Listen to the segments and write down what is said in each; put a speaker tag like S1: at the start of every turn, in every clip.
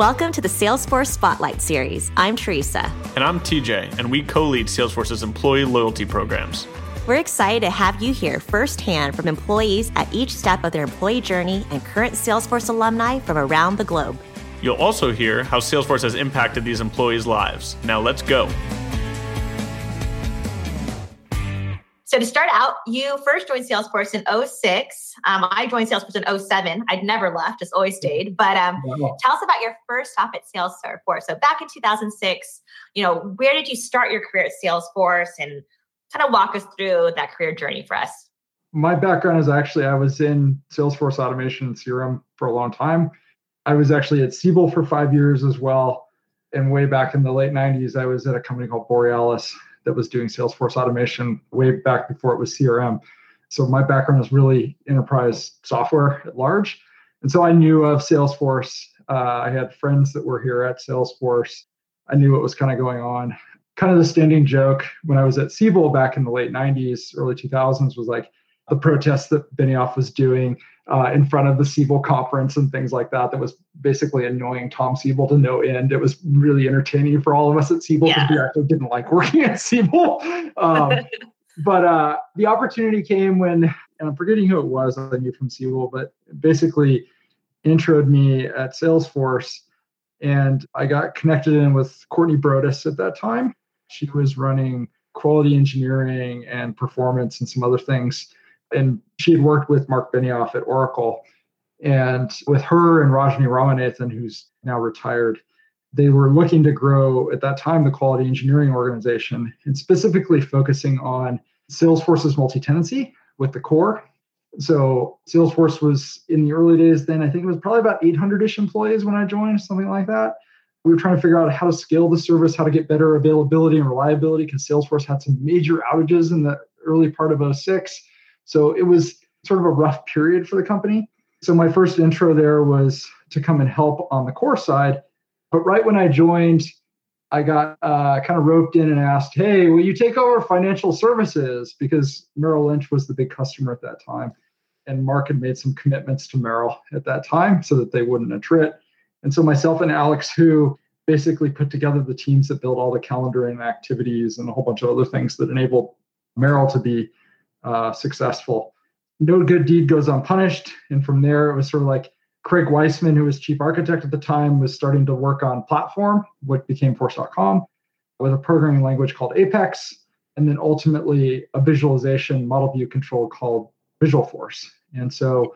S1: Welcome to the Salesforce Spotlight Series. I'm Teresa.
S2: And I'm TJ, and we co lead Salesforce's employee loyalty programs.
S1: We're excited to have you hear firsthand from employees at each step of their employee journey and current Salesforce alumni from around the globe.
S2: You'll also hear how Salesforce has impacted these employees' lives. Now let's go.
S3: So to start out, you first joined Salesforce in 06. Um, I joined Salesforce in 07. I'd never left, just always stayed. But um, wow. tell us about your first stop at Salesforce. So back in 2006, you know, where did you start your career at Salesforce and kind of walk us through that career journey for us?
S4: My background is actually I was in Salesforce automation and CRM for a long time. I was actually at Siebel for five years as well. And way back in the late 90s, I was at a company called Borealis that was doing Salesforce automation way back before it was CRM. So my background is really enterprise software at large. And so I knew of Salesforce. Uh, I had friends that were here at Salesforce. I knew what was kind of going on. Kind of the standing joke when I was at Siebel back in the late 90s, early 2000s was like the protests that Benioff was doing uh, in front of the Siebel conference and things like that. That was basically annoying Tom Siebel to no end. It was really entertaining for all of us at Siebel because yeah. we actually didn't like working at Siebel. Um, but uh, the opportunity came when, and I'm forgetting who it was I knew from Siebel, but basically introed me at Salesforce. And I got connected in with Courtney Brodus at that time. She was running quality engineering and performance and some other things and she had worked with Mark Benioff at Oracle. And with her and Rajni Ramanathan, who's now retired, they were looking to grow at that time the quality engineering organization and specifically focusing on Salesforce's multi tenancy with the core. So Salesforce was in the early days then, I think it was probably about 800 ish employees when I joined, something like that. We were trying to figure out how to scale the service, how to get better availability and reliability because Salesforce had some major outages in the early part of 06 so it was sort of a rough period for the company. So my first intro there was to come and help on the core side. But right when I joined, I got uh, kind of roped in and asked, "Hey, will you take over financial services?" Because Merrill Lynch was the big customer at that time, and Mark had made some commitments to Merrill at that time so that they wouldn't attrit. And so myself and Alex, who basically put together the teams that built all the calendaring activities and a whole bunch of other things that enabled Merrill to be uh, successful. No good deed goes unpunished. And from there, it was sort of like Craig Weissman, who was chief architect at the time, was starting to work on platform, what became Force.com, with a programming language called Apex, and then ultimately a visualization model view control called Visualforce. And so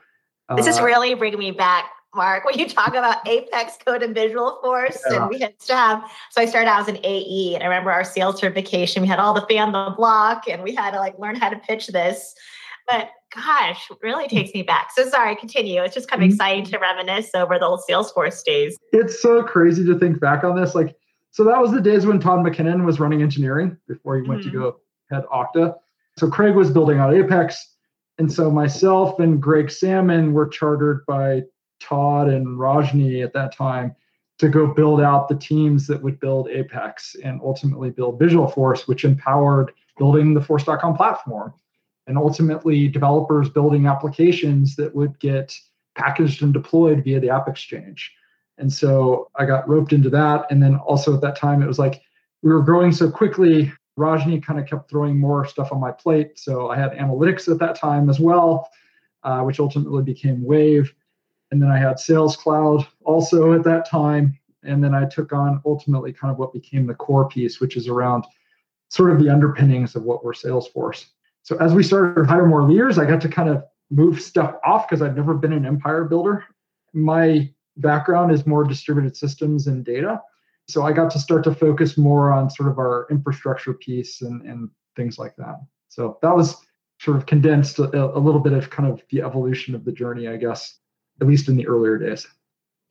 S3: uh, this is really bringing me back Mark, when you talk about Apex Code and Visualforce, yeah. and we had to have. So I started out as an AE, and I remember our sales certification. We had all the fan the block, and we had to like learn how to pitch this. But gosh, really takes me back. So sorry, continue. It's just kind of mm-hmm. exciting to reminisce over the old Salesforce days.
S4: It's so crazy to think back on this. Like, so that was the days when Todd McKinnon was running engineering before he went mm-hmm. to go head Okta. So Craig was building out Apex. And so myself and Greg Salmon were chartered by Todd and Rajni at that time to go build out the teams that would build Apex and ultimately build Visualforce, which empowered building the Force.com platform and ultimately developers building applications that would get packaged and deployed via the App Exchange. And so I got roped into that. And then also at that time, it was like we were growing so quickly. Rajni kind of kept throwing more stuff on my plate. So I had analytics at that time as well, uh, which ultimately became Wave. And then I had Sales Cloud also at that time. And then I took on ultimately kind of what became the core piece, which is around sort of the underpinnings of what we're Salesforce. So as we started to hire more leaders, I got to kind of move stuff off because I've never been an empire builder. My background is more distributed systems and data. So I got to start to focus more on sort of our infrastructure piece and, and things like that. So that was sort of condensed a, a little bit of kind of the evolution of the journey, I guess at least in the earlier days.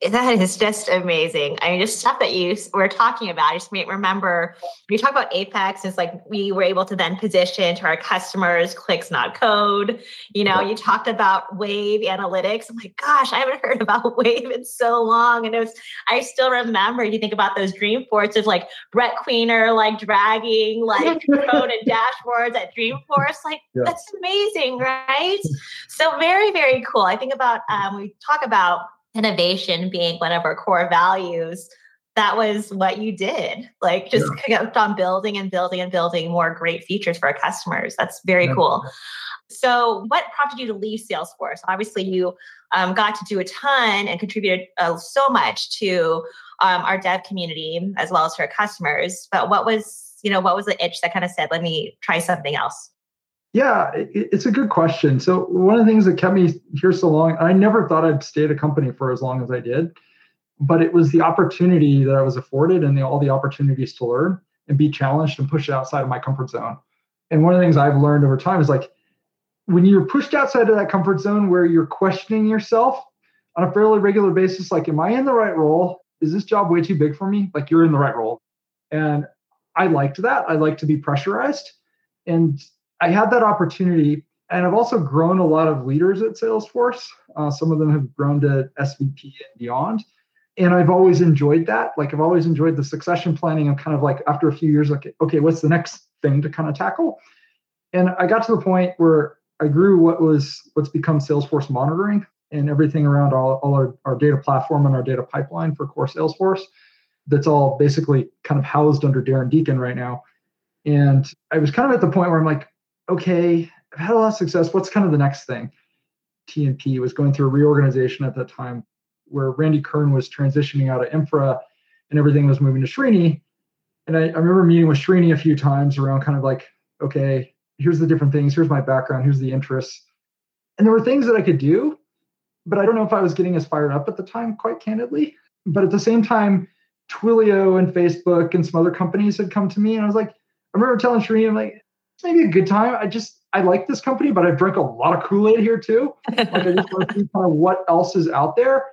S3: That is just amazing. I mean, just stuff that you were talking about. I just remember you talk about Apex, it's like we were able to then position to our customers clicks, not code. You know, you talked about Wave analytics. I'm like, gosh, I haven't heard about Wave in so long. And it was, I still remember you think about those Dreamforce of like Brett Queener, like dragging like code and dashboards at Dreamforce. Like, yeah. that's amazing, right? So, very, very cool. I think about, um, we talk about innovation being one of our core values, that was what you did. Like just yeah. kept on building and building and building more great features for our customers. That's very yeah. cool. So, what prompted you to leave Salesforce? Obviously, you um, got to do a ton and contributed uh, so much to um, our dev community as well as to our customers. But what was, you know, what was the itch that kind of said, "Let me try something else"?
S4: Yeah, it's a good question. So one of the things that kept me here so long, I never thought I'd stay at a company for as long as I did, but it was the opportunity that I was afforded and the, all the opportunities to learn and be challenged and pushed outside of my comfort zone. And one of the things I've learned over time is like when you're pushed outside of that comfort zone where you're questioning yourself on a fairly regular basis, like, am I in the right role? Is this job way too big for me? Like, you're in the right role. And I liked that. I like to be pressurized. And I had that opportunity. And I've also grown a lot of leaders at Salesforce. Uh, some of them have grown to SVP and beyond. And I've always enjoyed that. Like, I've always enjoyed the succession planning of kind of like after a few years, like, okay, what's the next thing to kind of tackle? And I got to the point where I grew what was what's become Salesforce monitoring and everything around all, all our, our data platform and our data pipeline for core Salesforce. That's all basically kind of housed under Darren Deacon right now. And I was kind of at the point where I'm like, okay, I've had a lot of success. What's kind of the next thing? TNP was going through a reorganization at that time where Randy Kern was transitioning out of infra and everything was moving to Srini. And I, I remember meeting with Srini a few times around kind of like, okay, here's the different things, here's my background, here's the interests. And there were things that I could do, but I don't know if I was getting as fired up at the time, quite candidly. But at the same time, Twilio and Facebook and some other companies had come to me, and I was like, I remember telling Srini, I'm like, maybe a good time. I just I like this company, but I've drank a lot of Kool Aid here too. Like I just want to see kind of what else is out there.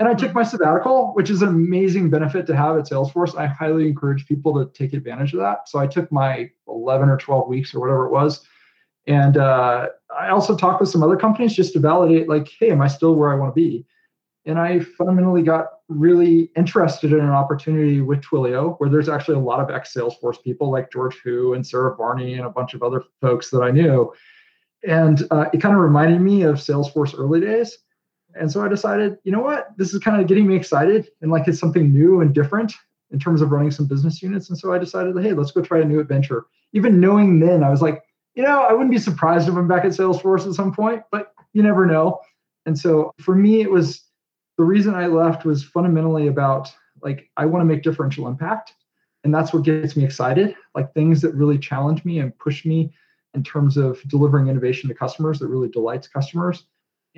S4: And I took my sabbatical, which is an amazing benefit to have at Salesforce. I highly encourage people to take advantage of that. So I took my 11 or 12 weeks or whatever it was. And uh, I also talked with some other companies just to validate, like, hey, am I still where I want to be? And I fundamentally got really interested in an opportunity with Twilio, where there's actually a lot of ex Salesforce people like George Hu and Sara Varni and a bunch of other folks that I knew. And uh, it kind of reminded me of Salesforce early days and so I decided, you know what, this is kind of getting me excited and like it's something new and different in terms of running some business units. And so I decided, hey, let's go try a new adventure. Even knowing then, I was like, you know, I wouldn't be surprised if I'm back at Salesforce at some point, but you never know. And so for me, it was the reason I left was fundamentally about like, I want to make differential impact. And that's what gets me excited, like things that really challenge me and push me in terms of delivering innovation to customers that really delights customers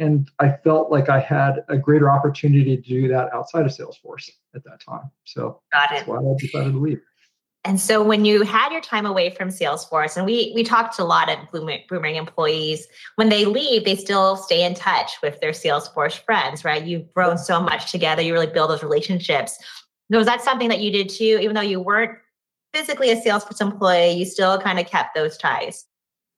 S4: and I felt like I had a greater opportunity to do that outside of Salesforce at that time. So Got it. that's why I decided to leave.
S3: And so when you had your time away from Salesforce, and we we talked to a lot of Boomerang employees, when they leave, they still stay in touch with their Salesforce friends, right? You've grown so much together, you really build those relationships. Was that something that you did too, even though you weren't physically a Salesforce employee, you still kind of kept those ties?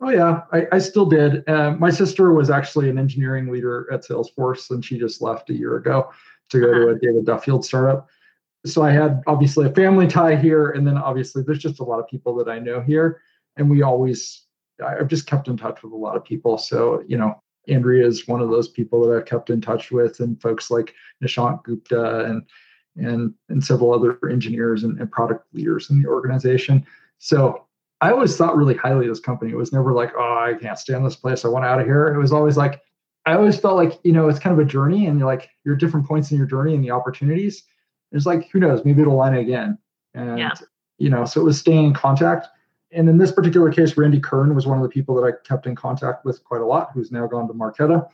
S4: Oh yeah, I, I still did. Uh, my sister was actually an engineering leader at Salesforce, and she just left a year ago to go uh-huh. to a David Duffield startup. So I had obviously a family tie here, and then obviously there's just a lot of people that I know here, and we always I've just kept in touch with a lot of people. So you know, Andrea is one of those people that I've kept in touch with, and folks like Nishant Gupta and and and several other engineers and, and product leaders in the organization. So I always thought really highly of this company. It was never like, oh, I can't stand this place. I want out of here. It was always like, I always felt like, you know, it's kind of a journey and you're like, you're different points in your journey and the opportunities. It's like, who knows, maybe it'll line again. And, yeah. you know, so it was staying in contact. And in this particular case, Randy Kern was one of the people that I kept in contact with quite a lot, who's now gone to Marqeta.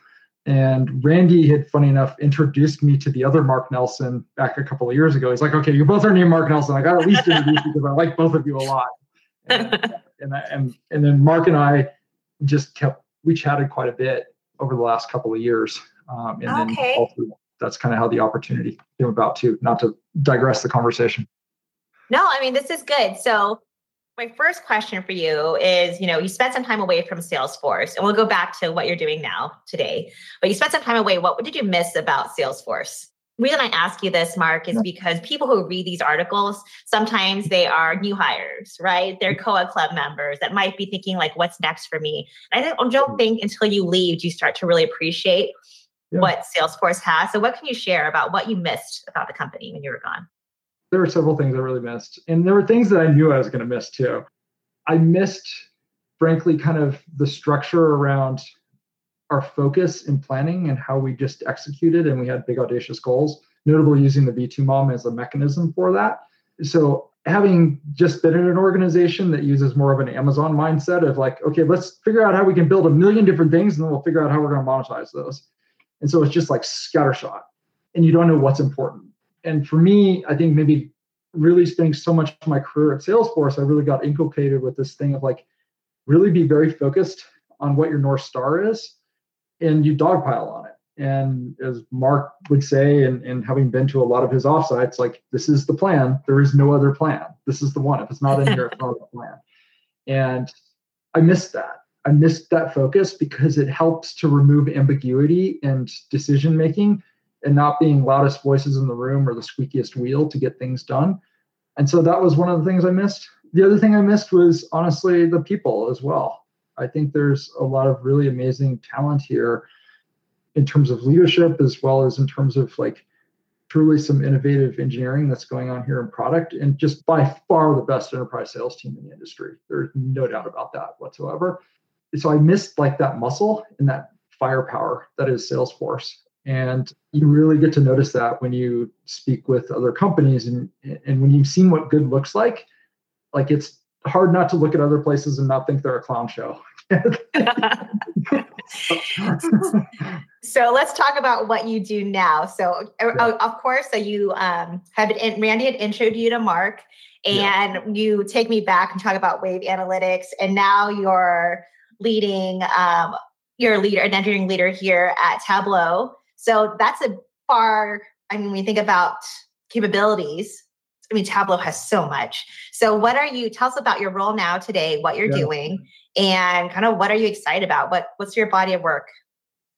S4: And Randy had, funny enough, introduced me to the other Mark Nelson back a couple of years ago. He's like, okay, you both are named Mark Nelson. I got at least introduced because I like both of you a lot and, and, and, and then Mark and I just kept we chatted quite a bit over the last couple of years, um, and then okay. then that's kind of how the opportunity came about too. Not to digress the conversation.
S3: No, I mean this is good. So my first question for you is, you know, you spent some time away from Salesforce, and we'll go back to what you're doing now today. But you spent some time away. What, did you miss about Salesforce? reason I ask you this, Mark, is because people who read these articles, sometimes they are new hires, right? They're mm-hmm. COA club members that might be thinking like, what's next for me? And I don't, don't mm. think until you leave, do you start to really appreciate yeah. what Salesforce has. So, what can you share about what you missed about the company when you were gone?
S4: There were several things I really missed, and there were things that I knew I was going to miss too. I missed, frankly, kind of the structure around our focus in planning and how we just executed, and we had big audacious goals. Notably, using the V2 MOM as a mechanism for that. So having just been in an organization that uses more of an Amazon mindset of like, okay, let's figure out how we can build a million different things and then we'll figure out how we're going to monetize those. And so it's just like scattershot and you don't know what's important. And for me, I think maybe really spending so much of my career at Salesforce, I really got inculcated with this thing of like really be very focused on what your North Star is and you dogpile on it. And as Mark would say, and, and having been to a lot of his offsites, like this is the plan. There is no other plan. This is the one. If it's not in here, it's not a plan. And I missed that. I missed that focus because it helps to remove ambiguity and decision making and not being loudest voices in the room or the squeakiest wheel to get things done. And so that was one of the things I missed. The other thing I missed was honestly the people as well. I think there's a lot of really amazing talent here in terms of leadership as well as in terms of like truly some innovative engineering that's going on here in product and just by far the best enterprise sales team in the industry. There's no doubt about that whatsoever so I missed like that muscle and that firepower that is Salesforce. And you really get to notice that when you speak with other companies and and when you've seen what good looks like, like it's hard not to look at other places and not think they're a clown show.
S3: so let's talk about what you do now. So yeah. of course, so you um, have been, Randy had introed you to Mark, and yeah. you take me back and talk about Wave Analytics, and now you're leading, um, you're leader, an engineering leader here at Tableau. So that's a far, I mean, we think about capabilities, I mean, Tableau has so much. So, what are you? Tell us about your role now today, what you're yeah. doing, and kind of what are you excited about? What What's your body of work?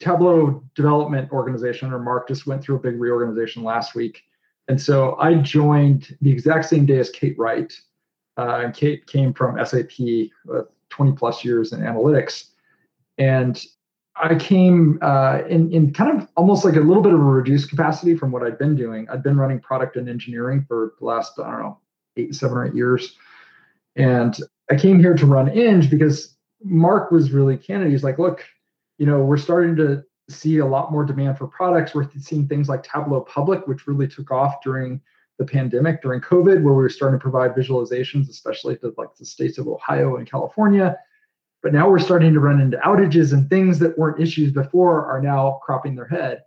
S4: Tableau Development Organization, or Mark, just went through a big reorganization last week, and so I joined the exact same day as Kate Wright. Uh, and Kate came from SAP with 20 plus years in analytics. And I came uh, in, in kind of almost like a little bit of a reduced capacity from what I'd been doing. I'd been running product and engineering for the last, I don't know, eight, seven or eight years. And I came here to run Eng because Mark was really candid. He's like, look, you know, we're starting to see a lot more demand for products. We're seeing things like Tableau Public, which really took off during the pandemic during COVID, where we were starting to provide visualizations, especially to like the states of Ohio and California. But now we're starting to run into outages and things that weren't issues before are now cropping their head.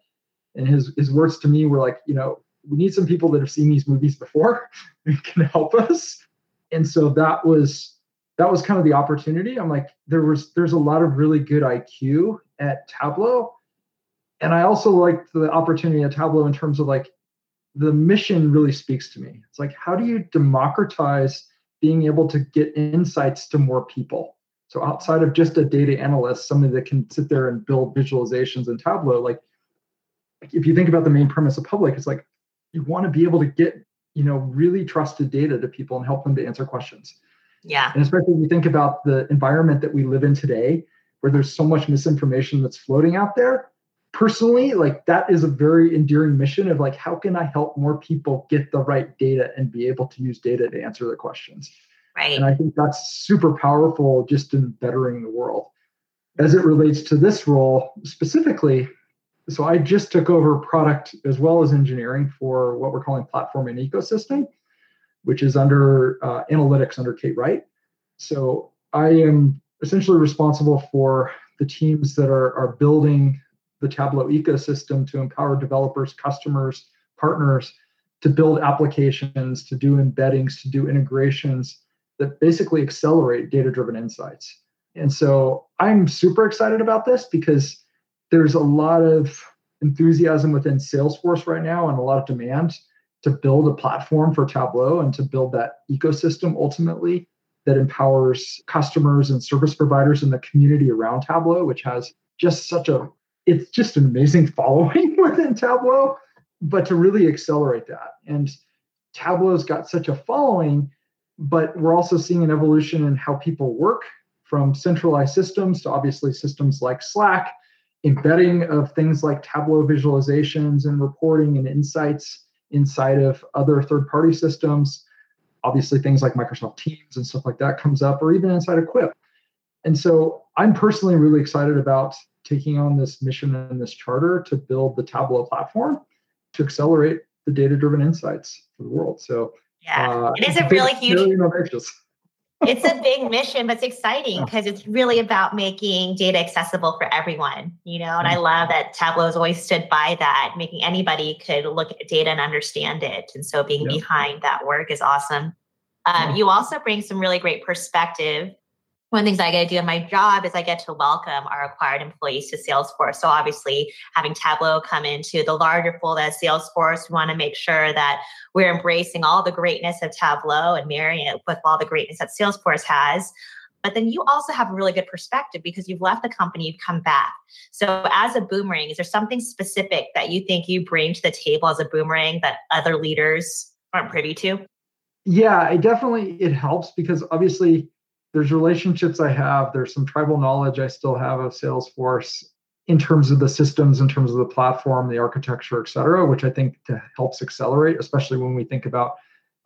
S4: And his his words to me were like, you know, we need some people that have seen these movies before and can help us. And so that was that was kind of the opportunity. I'm like, there was there's a lot of really good IQ at Tableau. And I also liked the opportunity at Tableau in terms of like the mission really speaks to me. It's like, how do you democratize being able to get insights to more people? So outside of just a data analyst, somebody that can sit there and build visualizations in Tableau, like if you think about the main premise of public, it's like you want to be able to get, you know, really trusted data to people and help them to answer questions.
S3: Yeah.
S4: And especially when you think about the environment that we live in today, where there's so much misinformation that's floating out there, personally like that is a very endearing mission of like how can i help more people get the right data and be able to use data to answer the questions?
S3: Right.
S4: And i think that's super powerful just in bettering the world. As it relates to this role specifically so i just took over product as well as engineering for what we're calling platform and ecosystem which is under uh, analytics under kate wright. So i am essentially responsible for the teams that are, are building the Tableau ecosystem to empower developers, customers, partners to build applications, to do embeddings, to do integrations that basically accelerate data driven insights. And so I'm super excited about this because there's a lot of enthusiasm within Salesforce right now and a lot of demand to build a platform for Tableau and to build that ecosystem ultimately that empowers customers and service providers in the community around Tableau, which has just such a it's just an amazing following within Tableau, but to really accelerate that. And Tableau's got such a following, but we're also seeing an evolution in how people work from centralized systems to obviously systems like Slack embedding of things like Tableau visualizations and reporting and insights inside of other third party systems. Obviously, things like Microsoft Teams and stuff like that comes up, or even inside of Quip. And so I'm personally really excited about taking on this mission and this charter to build the Tableau platform to accelerate the data driven insights for the world. So,
S3: yeah, uh, it is a really huge. It's a big mission, but it's exciting because it's really about making data accessible for everyone, you know. And I mm-hmm. love that Tableau has always stood by that, making anybody could look at data and understand it. And so being behind that work is awesome. Um, yeah. You also bring some really great perspective one of the things I get to do in my job is I get to welcome our acquired employees to Salesforce. So obviously having Tableau come into the larger fold as Salesforce, we want to make sure that we're embracing all the greatness of Tableau and marrying it with all the greatness that Salesforce has. But then you also have a really good perspective because you've left the company, you've come back. So as a boomerang, is there something specific that you think you bring to the table as a boomerang that other leaders aren't privy to?
S4: Yeah, it definitely it helps because obviously there's relationships I have, there's some tribal knowledge I still have of Salesforce in terms of the systems, in terms of the platform, the architecture, et cetera, which I think helps accelerate, especially when we think about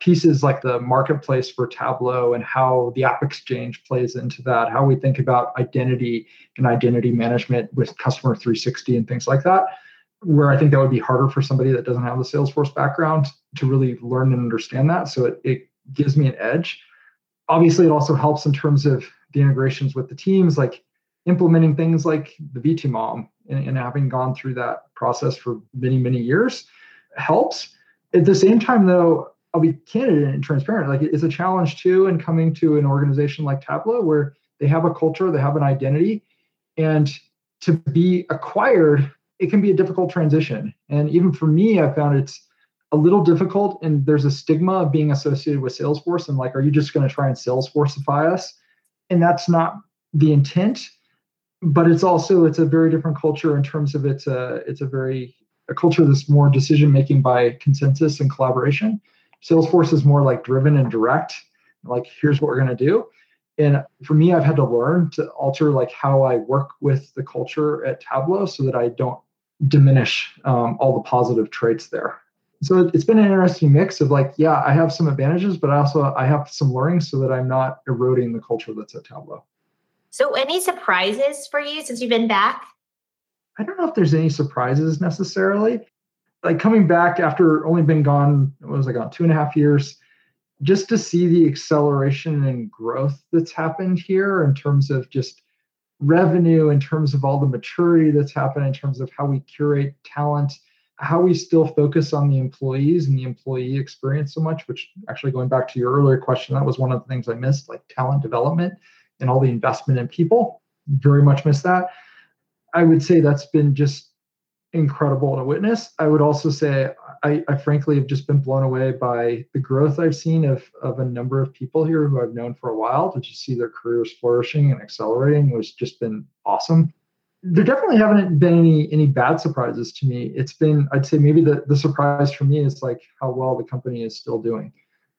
S4: pieces like the marketplace for Tableau and how the App Exchange plays into that, how we think about identity and identity management with Customer 360 and things like that, where I think that would be harder for somebody that doesn't have the Salesforce background to really learn and understand that. So it, it gives me an edge obviously it also helps in terms of the integrations with the teams like implementing things like the v2mom and, and having gone through that process for many many years helps. At the same time though i'll be candid and transparent like it's a challenge too in coming to an organization like tableau where they have a culture they have an identity and to be acquired it can be a difficult transition. And even for me i found it's a little difficult and there's a stigma of being associated with Salesforce and like, are you just going to try and Salesforceify us? And that's not the intent, but it's also it's a very different culture in terms of it's a it's a very a culture that's more decision making by consensus and collaboration. Salesforce is more like driven and direct, like here's what we're going to do. And for me, I've had to learn to alter like how I work with the culture at Tableau so that I don't diminish um, all the positive traits there so it's been an interesting mix of like yeah i have some advantages but also i have some learnings so that i'm not eroding the culture that's at tableau.
S3: So any surprises for you since you've been back?
S4: I don't know if there's any surprises necessarily. Like coming back after only been gone what was i gone two and a half years just to see the acceleration and growth that's happened here in terms of just revenue in terms of all the maturity that's happened in terms of how we curate talent how we still focus on the employees and the employee experience so much, which actually going back to your earlier question, that was one of the things I missed, like talent development and all the investment in people. Very much missed that. I would say that's been just incredible to witness. I would also say I, I, frankly have just been blown away by the growth I've seen of, of a number of people here who I've known for a while to just see their careers flourishing and accelerating was just been awesome there definitely haven't been any any bad surprises to me. It's been, I'd say, maybe the the surprise for me is like how well the company is still doing.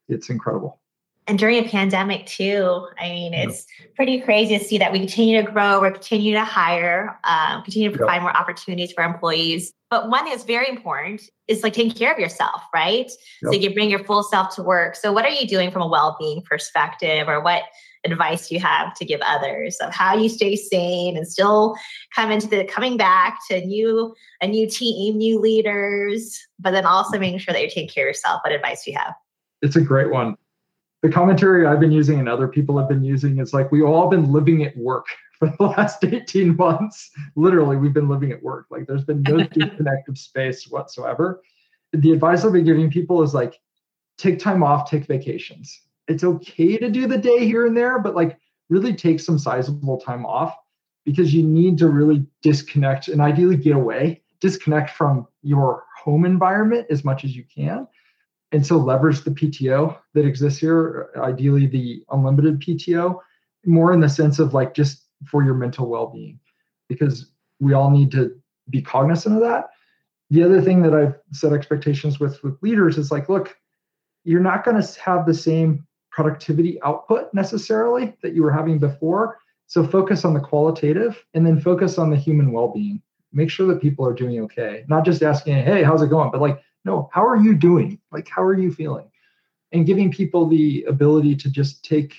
S4: It's incredible.
S3: And during a pandemic too, I mean, it's pretty crazy to see that we continue to grow, we continue to hire, um, continue to provide yep. more opportunities for employees. But one thing that's very important is like taking care of yourself, right? Yep. So you bring your full self to work. So what are you doing from a well-being perspective, or what advice you have to give others of how you stay sane and still come into the coming back to new a new team, new leaders, but then also making sure that you're taking care of yourself. What advice do you have?
S4: It's a great one. The commentary I've been using and other people have been using is like we all been living at work for the last 18 months. Literally, we've been living at work. Like there's been no disconnected space whatsoever. The advice I've been giving people is like take time off, take vacations it's okay to do the day here and there, but like really take some sizable time off because you need to really disconnect and ideally get away, disconnect from your home environment as much as you can. And so leverage the PTO that exists here, ideally the unlimited PTO, more in the sense of like just for your mental well being, because we all need to be cognizant of that. The other thing that I've set expectations with with leaders is like, look, you're not going to have the same productivity output necessarily that you were having before. So focus on the qualitative and then focus on the human well being. make sure that people are doing okay. Not just asking, hey, how's it going? But like, no, how are you doing? Like, how are you feeling? And giving people the ability to just take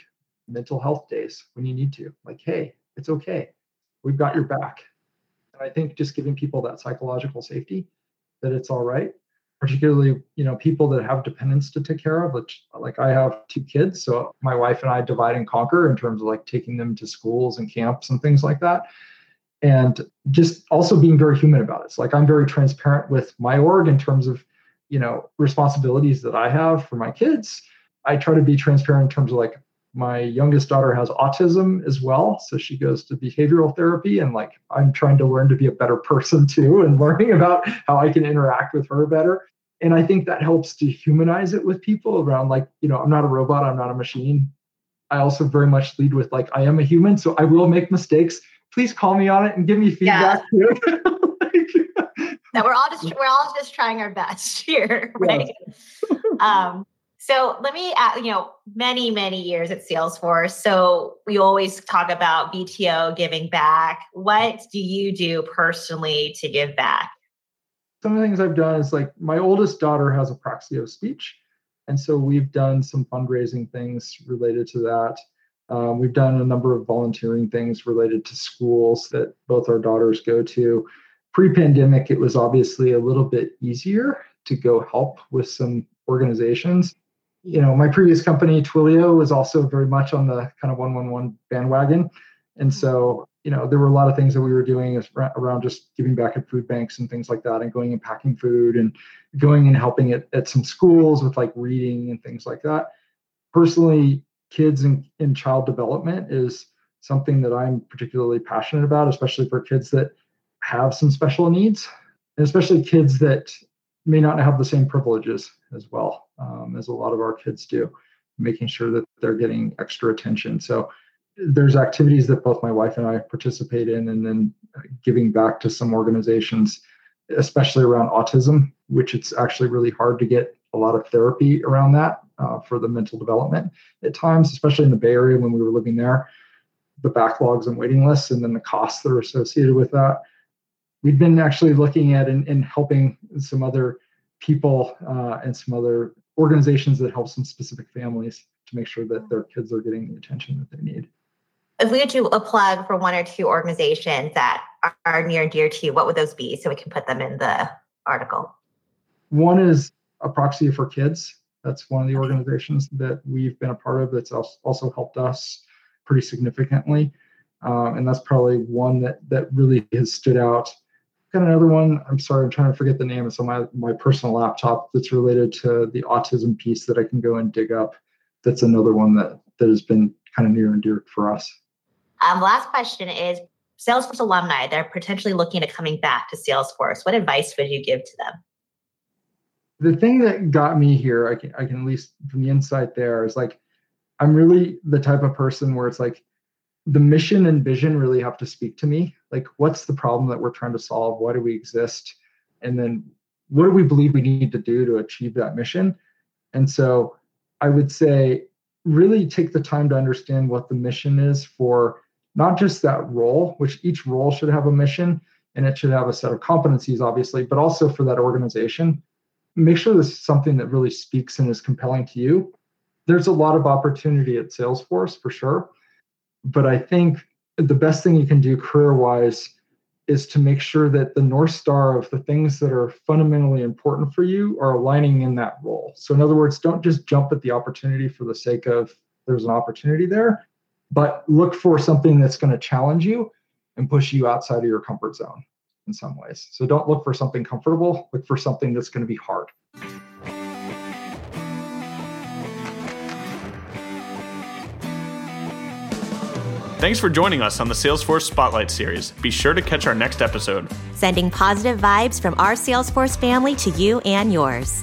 S4: mental health days when you need to. Like, hey, it's okay. We've got your back. And I think just giving people that psychological safety that it's all right particularly you know people that have dependents to take care of which like i have two kids so my wife and i divide and conquer in terms of like taking them to schools and camps and things like that. And just also being very human about it. So like i'm very transparent with my org in terms of you know responsibilities that i have for my kids. I try to be transparent in terms of like my youngest daughter has autism as well so she goes to behavioral therapy and like i'm trying to learn to be a better person too and learning about how i can interact with her better. And i think that helps to humanize it with people around like you know i'm not a robot i'm not a machine. I also very much lead with like i am a human so i will make mistakes. Please call me on it and give me feedback yeah. too.
S3: That we're all just we're all just trying our best here right? Yes. um so let me, add, you know, many, many years at Salesforce. So we always talk about VTO giving back. What do you do personally to give back?
S4: Some of the things I've done is like my oldest daughter has apraxia of speech. And so we've done some fundraising things related to that. Um, we've done a number of volunteering things related to schools that both our daughters go to. Pre pandemic, it was obviously a little bit easier to go help with some organizations you know, my previous company, Twilio, was also very much on the kind of 111 bandwagon. And so, mm-hmm. you know, there were a lot of things that we were doing around just giving back at food banks and things like that, and going and packing food and going and helping at, at some schools with like reading and things like that. Personally, kids and in, in child development is something that I'm particularly passionate about, especially for kids that have some special needs, and especially kids that may not have the same privileges as well um, as a lot of our kids do, making sure that they're getting extra attention. So there's activities that both my wife and I participate in, and then giving back to some organizations, especially around autism, which it's actually really hard to get a lot of therapy around that uh, for the mental development at times, especially in the Bay Area when we were living there. The backlogs and waiting lists, and then the costs that are associated with that. We've been actually looking at and, and helping some other people uh, and some other organizations that help some specific families to make sure that their kids are getting the attention that they need.
S3: If we could do a plug for one or two organizations that are near and dear to you, what would those be so we can put them in the article?
S4: One is Apraxia for Kids. That's one of the organizations that we've been a part of that's also helped us pretty significantly. Um, and that's probably one that, that really has stood out got another one. I'm sorry, I'm trying to forget the name. It's on my, my personal laptop that's related to the autism piece that I can go and dig up. That's another one that, that has been kind of near and dear for us.
S3: Um, last question is Salesforce alumni, they're potentially looking at coming back to Salesforce. What advice would you give to them?
S4: The thing that got me here, I can, I can at least from the insight there is like, I'm really the type of person where it's like, the mission and vision really have to speak to me. Like, what's the problem that we're trying to solve? Why do we exist? And then what do we believe we need to do to achieve that mission? And so I would say, really take the time to understand what the mission is for not just that role, which each role should have a mission and it should have a set of competencies, obviously, but also for that organization. Make sure this is something that really speaks and is compelling to you. There's a lot of opportunity at Salesforce for sure but I think the best thing you can do career wise is to make sure that the North Star of the things that are fundamentally important for you are aligning in that role. So, in other words, don't just jump at the opportunity for the sake of there's an opportunity there, but look for something that's going to challenge you and push you outside of your comfort zone in some ways. So, don't look for something comfortable, look for something that's going to be hard.
S2: Thanks for joining us on the Salesforce Spotlight Series. Be sure to catch our next episode.
S1: Sending positive vibes from our Salesforce family to you and yours.